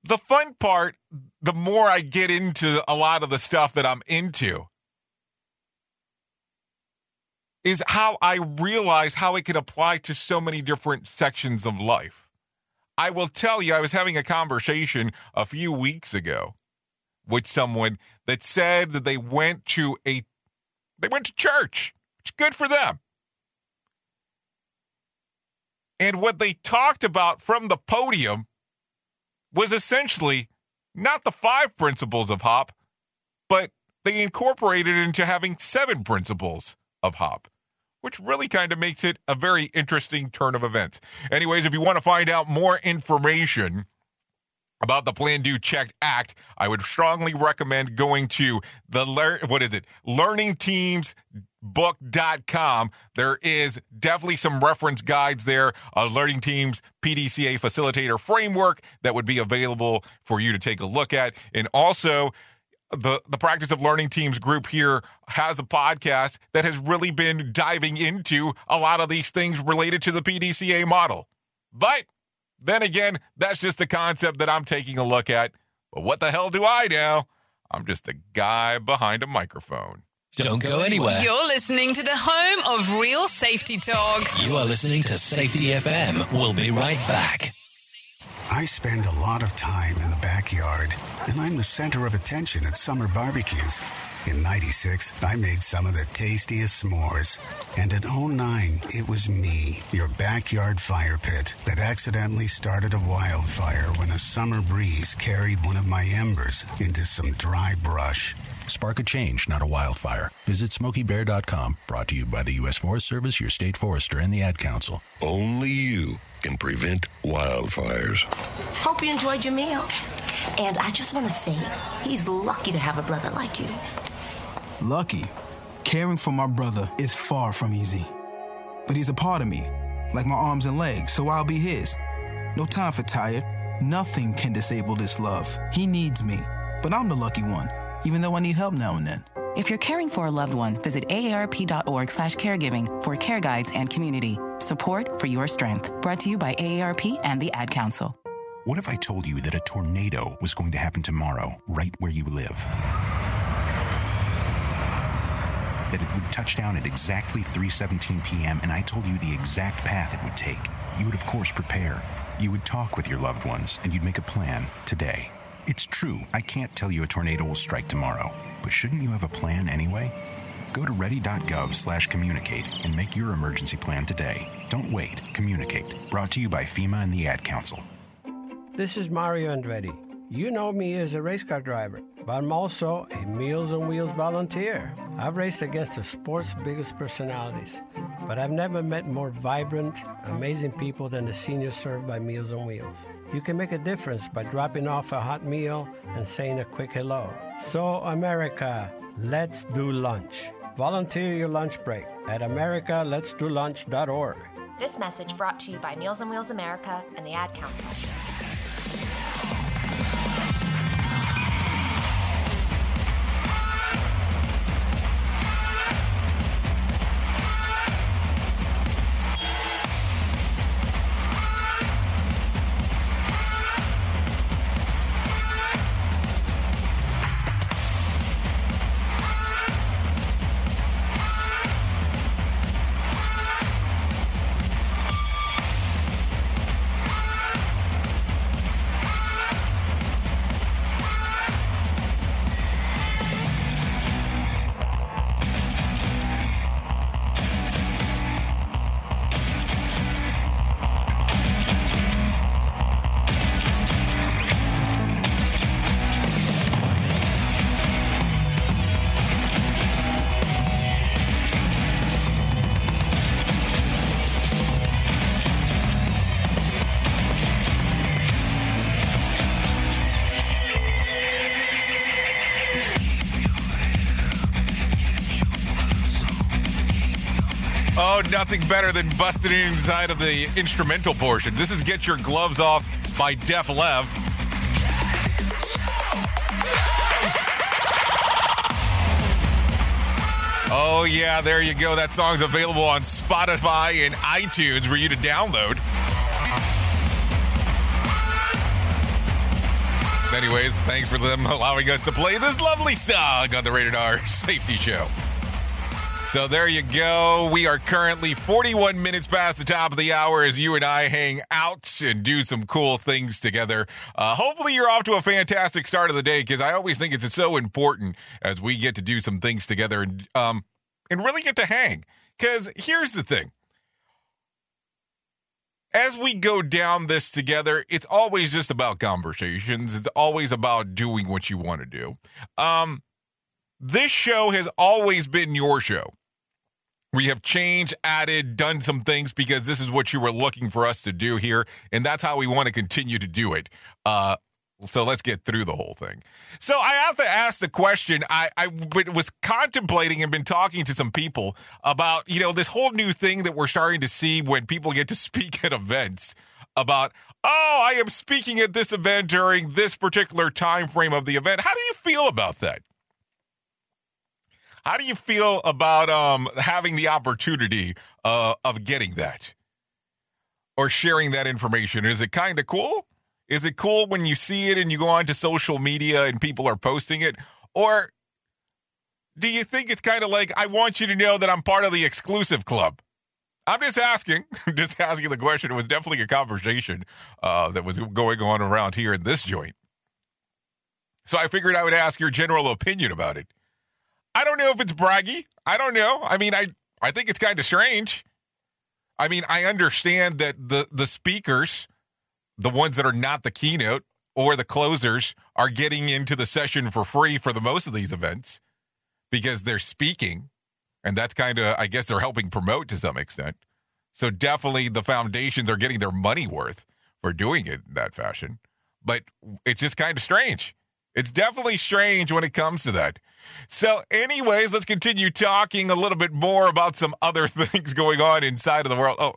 the fun part, the more I get into a lot of the stuff that I'm into, is how I realize how it could apply to so many different sections of life. I will tell you, I was having a conversation a few weeks ago with someone that said that they went to a they went to church. It's good for them. And what they talked about from the podium was essentially not the five principles of hop, but they incorporated into having seven principles of hop, which really kind of makes it a very interesting turn of events. Anyways, if you want to find out more information, about the Plan Do Checked Act, I would strongly recommend going to the learn what is it? Learning Teams book.com. There is definitely some reference guides there, a learning teams PDCA facilitator framework that would be available for you to take a look at. And also, the, the practice of learning teams group here has a podcast that has really been diving into a lot of these things related to the PDCA model. But then again, that's just a concept that I'm taking a look at. But what the hell do I know? I'm just a guy behind a microphone. Don't go anywhere. You're listening to the home of real safety talk. You are listening to Safety FM. We'll be right back. I spend a lot of time in the backyard, and I'm the center of attention at summer barbecues. In 96, I made some of the tastiest s'mores. And in 09, it was me, your backyard fire pit, that accidentally started a wildfire when a summer breeze carried one of my embers into some dry brush. Spark a change, not a wildfire. Visit SmokeyBear.com. Brought to you by the U.S. Forest Service, your state forester, and the Ad Council. Only you can prevent wildfires. Hope you enjoyed your meal. And I just want to say, he's lucky to have a brother like you. Lucky? Caring for my brother is far from easy. But he's a part of me, like my arms and legs, so I'll be his. No time for tired. Nothing can disable this love. He needs me, but I'm the lucky one even though I need help now and then. If you're caring for a loved one, visit aarp.org slash caregiving for care guides and community. Support for your strength. Brought to you by AARP and the Ad Council. What if I told you that a tornado was going to happen tomorrow, right where you live? that it would touch down at exactly 3:17 p.m. and I told you the exact path it would take, you would of course prepare. You would talk with your loved ones and you'd make a plan today. It's true, I can't tell you a tornado will strike tomorrow, but shouldn't you have a plan anyway? Go to ready.gov slash communicate and make your emergency plan today. Don't wait. Communicate. Brought to you by FEMA and the Ad Council. This is Mario Andretti. You know me as a race car driver, but I'm also a Meals on Wheels volunteer. I've raced against the sport's biggest personalities, but I've never met more vibrant, amazing people than the seniors served by Meals on Wheels. You can make a difference by dropping off a hot meal and saying a quick hello. So, America, let's do lunch. Volunteer your lunch break at americaletsdolunch.org. This message brought to you by Meals on Wheels America and the Ad Council. Nothing better than busting inside of the instrumental portion. This is Get Your Gloves Off by Def Lev. Oh, yeah, there you go. That song's available on Spotify and iTunes for you to download. Anyways, thanks for them allowing us to play this lovely song on the Rated R Safety Show. So there you go. We are currently 41 minutes past the top of the hour as you and I hang out and do some cool things together. Uh, hopefully, you're off to a fantastic start of the day because I always think it's so important as we get to do some things together and um and really get to hang. Because here's the thing. As we go down this together, it's always just about conversations. It's always about doing what you want to do. Um, this show has always been your show. We have changed, added, done some things because this is what you were looking for us to do here, and that's how we want to continue to do it. Uh, so let's get through the whole thing. So I have to ask the question. I, I was contemplating and been talking to some people about, you know, this whole new thing that we're starting to see when people get to *laughs* speak at events about, oh, I am speaking at this event during this particular time frame of the event. How do you feel about that? How do you feel about um, having the opportunity uh, of getting that or sharing that information? Is it kind of cool? Is it cool when you see it and you go onto social media and people are posting it? Or do you think it's kind of like, I want you to know that I'm part of the exclusive club? I'm just asking, *laughs* just asking the question. It was definitely a conversation uh, that was going on around here in this joint. So I figured I would ask your general opinion about it. I don't know if it's braggy. I don't know. I mean, I I think it's kind of strange. I mean, I understand that the the speakers, the ones that are not the keynote or the closers, are getting into the session for free for the most of these events because they're speaking, and that's kind of I guess they're helping promote to some extent. So definitely the foundations are getting their money worth for doing it in that fashion. But it's just kind of strange. It's definitely strange when it comes to that. So, anyways, let's continue talking a little bit more about some other *laughs* things going on inside of the world. Oh,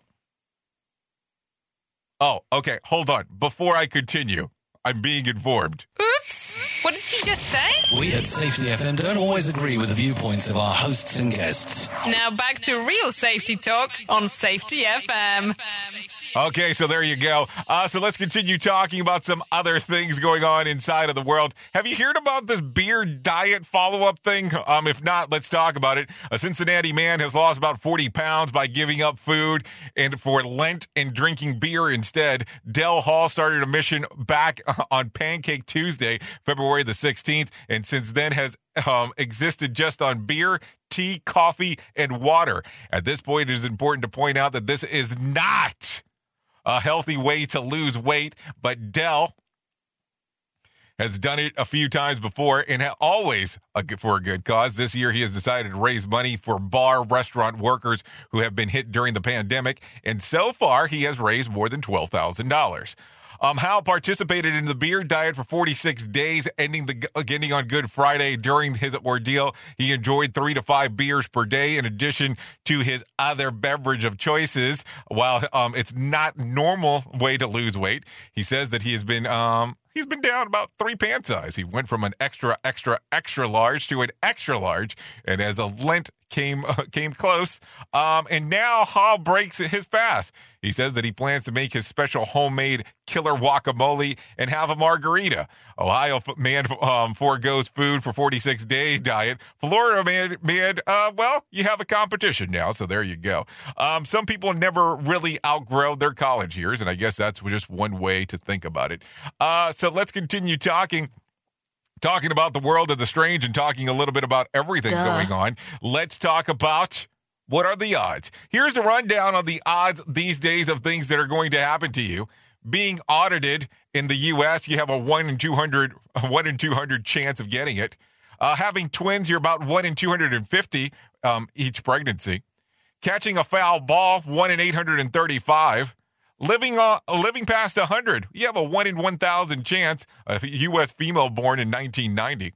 oh, okay. Hold on. Before I continue, I'm being informed. *laughs* Oops. What did he just say? We at Safety FM don't always agree with the viewpoints of our hosts and guests. Now back to real safety talk on Safety FM. Okay, so there you go. Uh, so let's continue talking about some other things going on inside of the world. Have you heard about this beer diet follow up thing? Um, if not, let's talk about it. A Cincinnati man has lost about 40 pounds by giving up food and for Lent and drinking beer instead. Del Hall started a mission back *laughs* on Pancake Tuesday, February the 16th, and since then has um, existed just on beer, tea, coffee, and water. At this point, it is important to point out that this is not a healthy way to lose weight, but Del has done it a few times before and always for a good cause. This year, he has decided to raise money for bar restaurant workers who have been hit during the pandemic, and so far, he has raised more than twelve thousand dollars. Um, Hall participated in the beer diet for 46 days, ending the ending on Good Friday. During his ordeal, he enjoyed three to five beers per day, in addition to his other beverage of choices. While um, it's not normal way to lose weight, he says that he has been um, he's been down about three pant size. He went from an extra, extra, extra large to an extra large, and as a Lent came uh, *laughs* came close, um, and now Hall breaks his fast. He says that he plans to make his special homemade killer guacamole and have a margarita. Ohio man um, foregoes food for 46 day diet. Florida man, man uh, well, you have a competition now, so there you go. Um, some people never really outgrow their college years, and I guess that's just one way to think about it. Uh, so let's continue talking talking about the world of the strange and talking a little bit about everything Duh. going on. Let's talk about what are the odds. Here's a rundown on the odds these days of things that are going to happen to you. Being audited in the U.S., you have a one in 200, a one in 200 chance of getting it. Uh, having twins, you're about one in 250 um, each pregnancy. Catching a foul ball, one in 835. Living uh, living past 100, you have a 1 in 1,000 chance. A U.S. female born in 1990.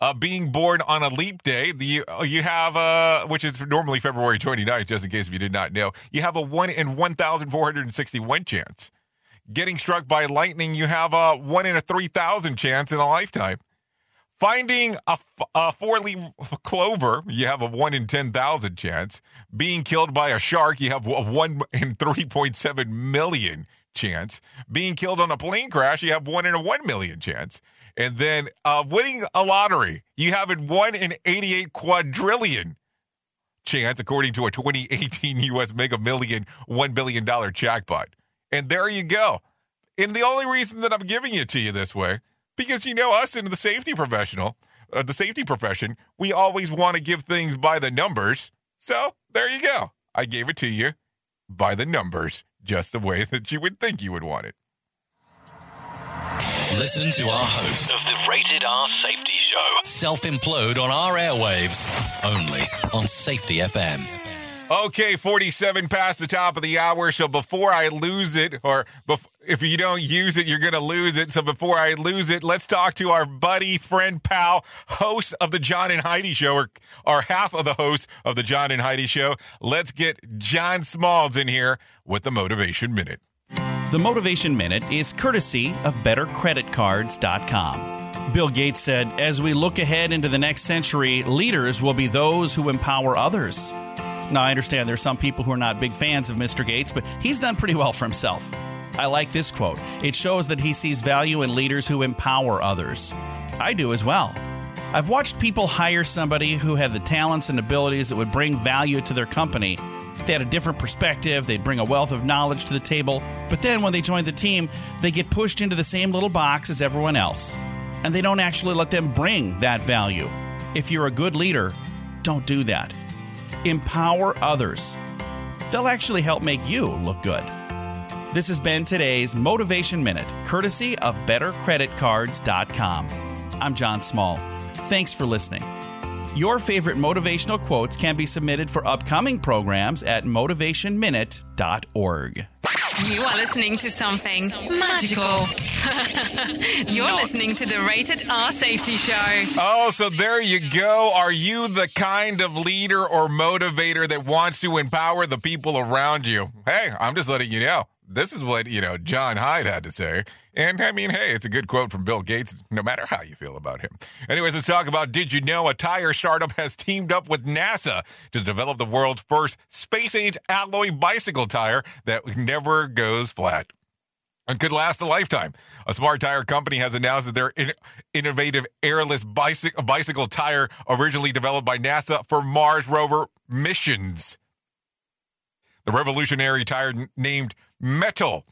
Uh, being born on a leap day, the uh, you have uh, which is normally February 29th, just in case if you did not know, you have a 1 in 1,461 chance. Getting struck by lightning, you have a 1 in a 3,000 chance in a lifetime. Finding a, four leaf *laughs* clover, you have a 1 in 10,000 chance. Being killed by a shark, you have a 1 *laughs* in 3.7 million chance. Being killed on a plane crash, you have 1 in a 1 million chance. And then uh, winning a lottery, you have a 1 in 88 quadrillion chance, according to a 2018 U.S. Mega Million $1 billion jackpot. And there you go. And the only reason that I'm giving it to you this way, because you know us in the safety professional, uh, the safety profession, we always want to give things by the numbers. So there you go. I gave it to you by the numbers, just the way *laughs* that you would think you would want it. Listen to our host Of the Rated R Safety Show. self implode on our airwaves only on Safety FM. Okay, 47 past the top of the hour. So before I lose it, or bef- if you don't use it, you're going to lose it. So before I lose it, let's talk to our buddy, friend, pal, host of the John and Heidi Show, or, or half of the host of the John and Heidi Show. Let's get John Smalls in here with the Motivation Minute. The Motivation Minute is courtesy of BetterCreditCards.com. Bill Gates said, As we look ahead into the next century, leaders will be those who empower others. Now, I understand there are some people who are not big fans of Mr. Gates, but he's done pretty well for himself. I like this quote. It shows that he sees value in leaders who empower others. I do as well. I've watched people hire somebody who had the talents and abilities that would bring value to their company. They had a different perspective, they'd bring a wealth of knowledge to the table, but then when they join the team, they get pushed into the same little box as everyone else. And they don't actually let them bring that value. If you're a good leader, don't do that. Empower others. They'll actually help make you look good. This has been today's Motivation Minute, courtesy of BetterCreditCards.com. I'm John Small. Thanks for listening. Your favorite motivational quotes can be submitted for upcoming programs at motivationminute.org. You are listening to something magical. *laughs* You're listening to the Rated R Safety Show. Oh, so there you go. Are you the kind of leader or motivator that wants to empower the people around you? Hey, I'm just letting you know. This is what, you know, John Hyde had to say. And I mean, hey, it's a good quote from Bill Gates, no matter how you feel about him. Anyways, let's talk about Did you know a tire startup has teamed up with NASA to develop the world's first space age alloy bicycle tire that never goes flat? and could last a lifetime. A smart tire company has announced that their in- innovative airless bicycle, bicycle tire, originally developed by NASA for Mars rover missions. The revolutionary tire named METL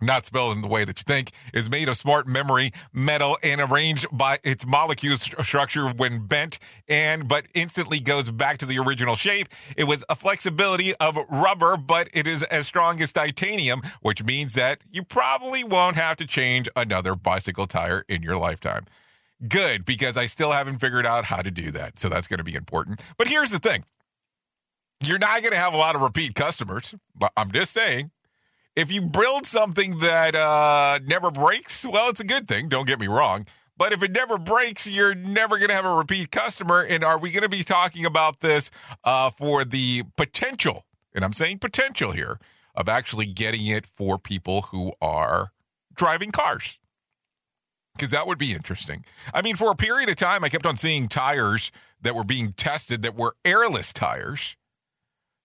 not spelled in the way that you think, is made of smart memory metal and arranged by its molecule st- structure when bent and but instantly goes back to the original shape. It was a flexibility of rubber, but it is as strong as titanium, which means that you probably won't have to change another bicycle tire in your lifetime. Good, because I still haven't figured out how to do that. So that's going to be important. But here's the thing. You're not going to have a lot of repeat customers, but I'm just saying if you build something that uh, never breaks, well, it's a good thing. Don't get me wrong. But if it never breaks, you're never going to have a repeat customer. And are we going to be talking about this uh, for the potential, and I'm saying potential here, of actually getting it for people who are driving cars? Because that would be interesting. I mean, for a period of time, I kept on seeing tires that were being tested that were airless tires.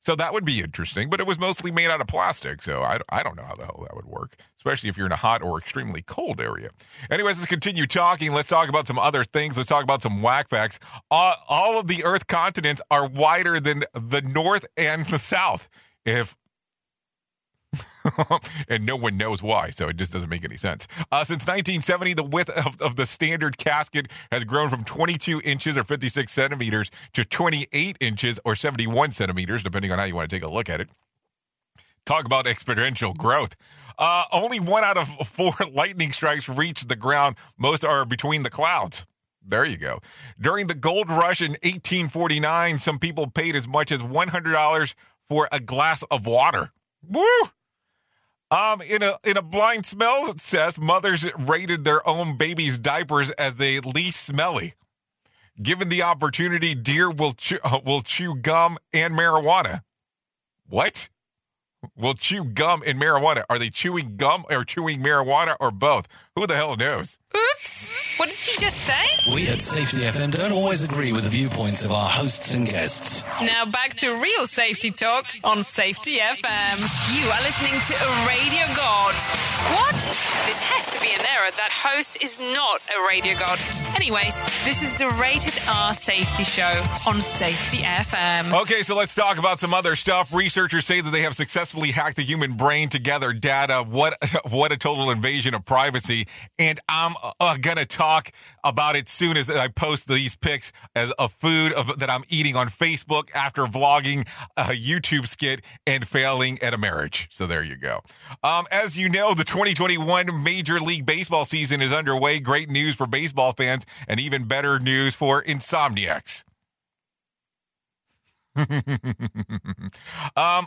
So that would be interesting, but it was mostly made out of plastic. So I, I don't know how the hell that would work, especially if you're in a hot or extremely cold area. Anyways, let's continue talking. Let's talk about some other things. Let's talk about some whack facts. All, all of the Earth continents are wider than the North and the South. If *laughs* and no one knows why, so it just doesn't make any sense. Uh, since 1970, the width of, of the standard casket has grown from 22 inches or 56 centimeters to 28 inches or 71 centimeters, depending on how you want to take a look at it. Talk about exponential growth. Uh, only one out of *laughs* four lightning strikes reach the ground. Most are between the clouds. There you go. During the gold rush in 1849, some people paid as much as $100 for a glass of water. Woo! Um, in a in a blind smell test, mothers rated their own baby's diapers as the least smelly. Given the opportunity, deer will chew, uh, will chew gum and marijuana. What? Will chew gum and marijuana? Are they chewing gum or chewing marijuana or both? Who the hell knows? Oops! What did he just say? We at Safety FM don't always agree with the viewpoints of our hosts and guests. Now back to real safety talk on Safety FM. You are listening to a radio god. What? This has to be an error. That host is not a radio god. Anyways, this is the Rated R Safety Show on Safety FM. Okay, so let's talk about some other stuff. Researchers say that they have successfully hacked the human brain to gather data. What *laughs* what a total invasion of privacy! And I'm uh, gonna talk about it soon as I post these pics as a food of, that I'm eating on Facebook after vlogging a YouTube skit and failing at a marriage. So there you go. Um, as you know, the 2021 Major League Baseball season is underway. Great news for baseball fans, and even better news for insomniacs. *laughs* um,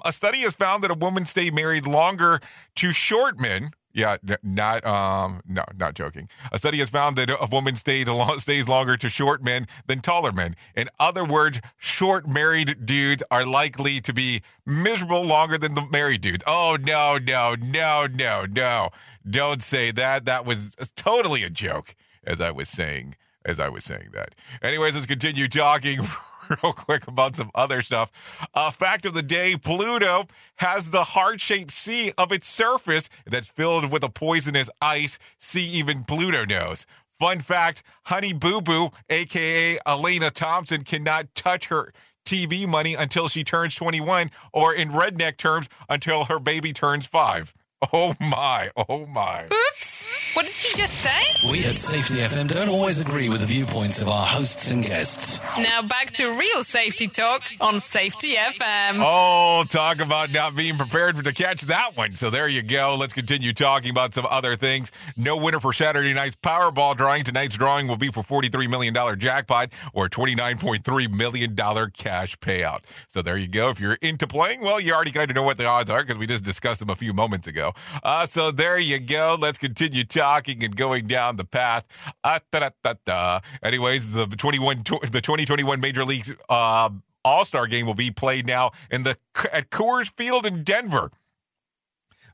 a study has found that a woman stayed married longer to short men. Yeah, not um, no, not joking. A study has found that a woman stayed stays longer to short men than taller men. In other words, short married dudes are likely to be miserable longer than the married dudes. Oh no, no, no, no, no! Don't say that. That was totally a joke. As I was saying, as I was saying that. Anyways, let's continue talking. *laughs* *laughs* real quick about some other stuff. Uh, fact of the day Pluto has the heart shaped sea of its surface that's filled with a poisonous ice. See, even Pluto knows. Fun fact Honey Boo Boo, aka Alana Thompson, cannot touch her TV money until she turns 21, or in redneck terms, until her baby turns five. Oh my, oh my. Oops! What did he just say? We at Safety FM don't always agree with the viewpoints of our hosts and guests. Now back to real safety talk on Safety FM. Oh, talk about not being prepared to catch that one. So there you go. Let's continue talking about some other things. No winner for Saturday night's Powerball drawing. Tonight's drawing will be for $43 million jackpot or $29.3 million cash payout. So there you go. If you're into playing, well, you already kind of know what the odds are because we just discussed them a few moments ago. Uh, so there you go. Let's continue talking and going down the path. Uh, da, da, da, Anyways, the 21, the 2021 Major League uh, All Star game will be played now in the at Coors Field in Denver.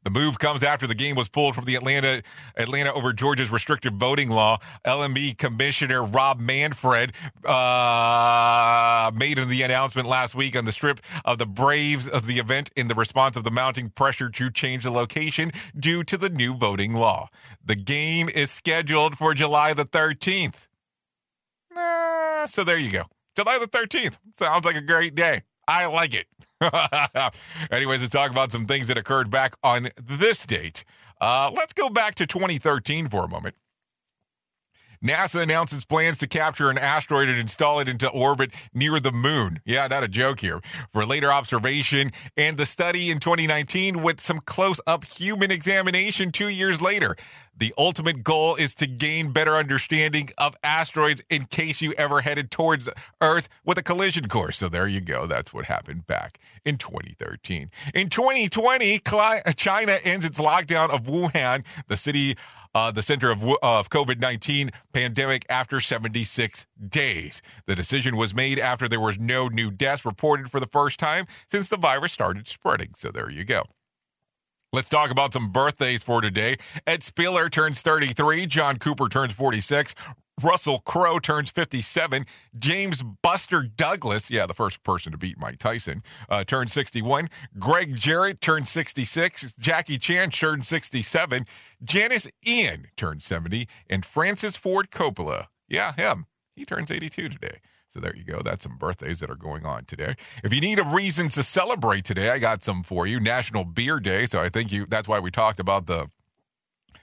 The move comes after the game was pulled from the Atlanta Atlanta over Georgia's restrictive voting law. LMB Commissioner Rob Manfred uh, made the announcement last week on the strip of the Braves of the event in the response of the mounting pressure to change the location due to the new voting law. The game is scheduled for July the 13th. Uh, so there you go. July the 13th. Sounds like a great day. I like it. *laughs* Anyways, let's talk about some things that occurred back on this date. Uh, let's go back to 2013 for a moment. NASA announces plans to capture an asteroid and install it into orbit near the moon. Yeah, not a joke here. For later observation and the study in 2019 with some close up human examination two years later. The ultimate goal is to gain better understanding of asteroids in case you ever headed towards Earth with a collision course. So there you go. That's what happened back in 2013. In 2020, China ends its lockdown of Wuhan, the city uh, the center of, of COVID 19 pandemic after 76 days. The decision was made after there was no new deaths reported for the first time since the virus started spreading. So there you go. Let's talk about some birthdays for today. Ed Speleers turns 33. John Cooper turns 46. Russell Crowe turns 57. James Buster Douglas, yeah, the first person to beat Mike Tyson, uh, turned 61. Gregg Jarrett turned 66. Jackie Chan turned 67. Janis Ian turned 70. And Francis Ford Coppola, yeah, him, he turns 82 today. So there you go. That's some birthdays that are going on today. If you need a reason to celebrate today, I got some for you. National Beer Day. So I think you that's why we talked about the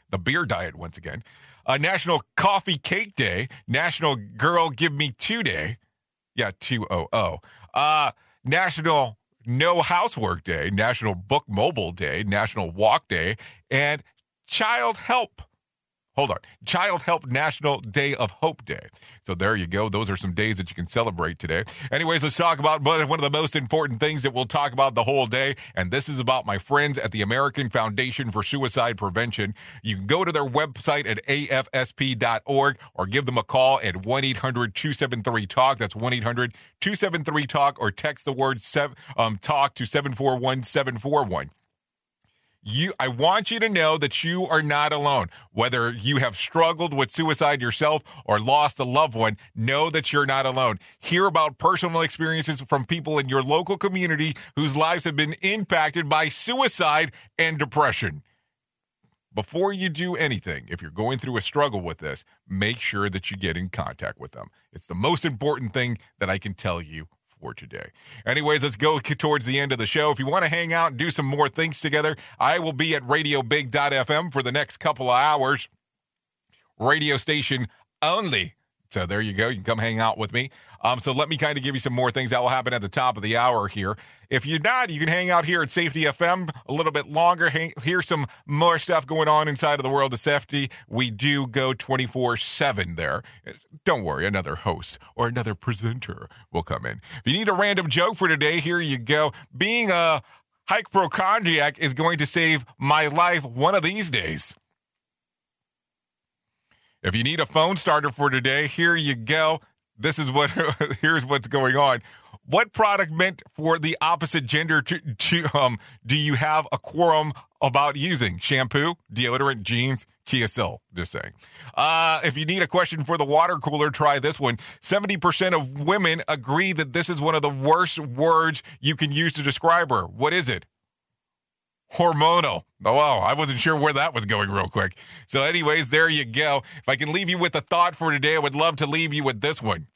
the beer diet once again. Uh, National Coffee Cake Day. National Girl Give Me Two Day. Yeah, 200. Uh, National No Housework Day. National Book Mobile Day. National Walk Day. And Child Help Hold on. Child Help National Day of Hope Day. So there you go. Those are some days that you can celebrate today. Anyways, let's talk about one of the most important things that we'll talk about the whole day. And this is about my friends at the American Foundation for Suicide Prevention. You can go to their website at afsp.org or give them a call at 1 800 273 TALK. That's 1 800 273 TALK or text the word um, TALK to 741 741 you I want you to know that you are not alone. Whether you have struggled with suicide yourself or lost a loved one, know that you're not alone. Hear about personal experiences from people in your local community whose lives have been impacted by suicide and depression. Before you do anything, if you're going through a struggle with this, make sure that you get in contact with them. It's the most important thing that I can tell you for today. Anyways, let's go towards the end of the show. If you want to hang out and do some more things together, I will be at radiobig.fm for the next couple of hours. Radio station only. So there you go. You can come hang out with me. Um, so let me kind of give you some more things that will happen at the top of the hour here. If you're not, you can hang out here at Safety FM a little bit longer. Hang, hear some more stuff going on inside of the world of safety. We do go 24 7 there. Don't worry, another host or another presenter will come in. If you need a random joke for today, here you go. Being a hypochondriac is going to save my life one of these days. If you need a phone starter for today, here you go this is what *laughs* here's what's going on. What product meant for the opposite gender to, to um do you have a quorum about using? Shampoo, deodorant, jeans, Kia Soul. Just saying. Uh, if you need a question for the water cooler, try this one. 70% of women agree that this is one of the worst words you can use to describe her. What is it? Hormonal. Oh, wow. I wasn't sure where that was going real quick. So, anyways, there you go. If I can leave you with a thought for today, I would love to leave you with this one.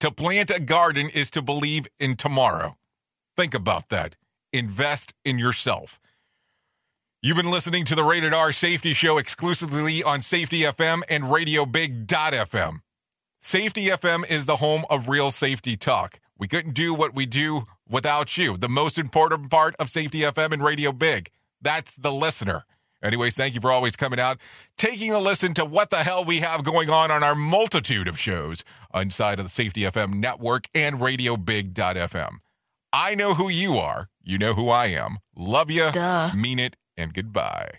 To plant a garden is to believe in tomorrow. Think about that. Invest in yourself. You've been listening to the Rated R Safety Show exclusively on Safety FM and RadioBig.fm. Safety FM is the home of real safety talk. We couldn't do what we do without you. The most important part of Safety FM and Radio Big. That's the listener. Anyways, thank you for always coming out, taking a listen to what the hell we have going on on our multitude of shows inside of the Safety FM network and RadioBig.fm. I know who you are. You know who I am. Love you. Duh. Mean it. And goodbye.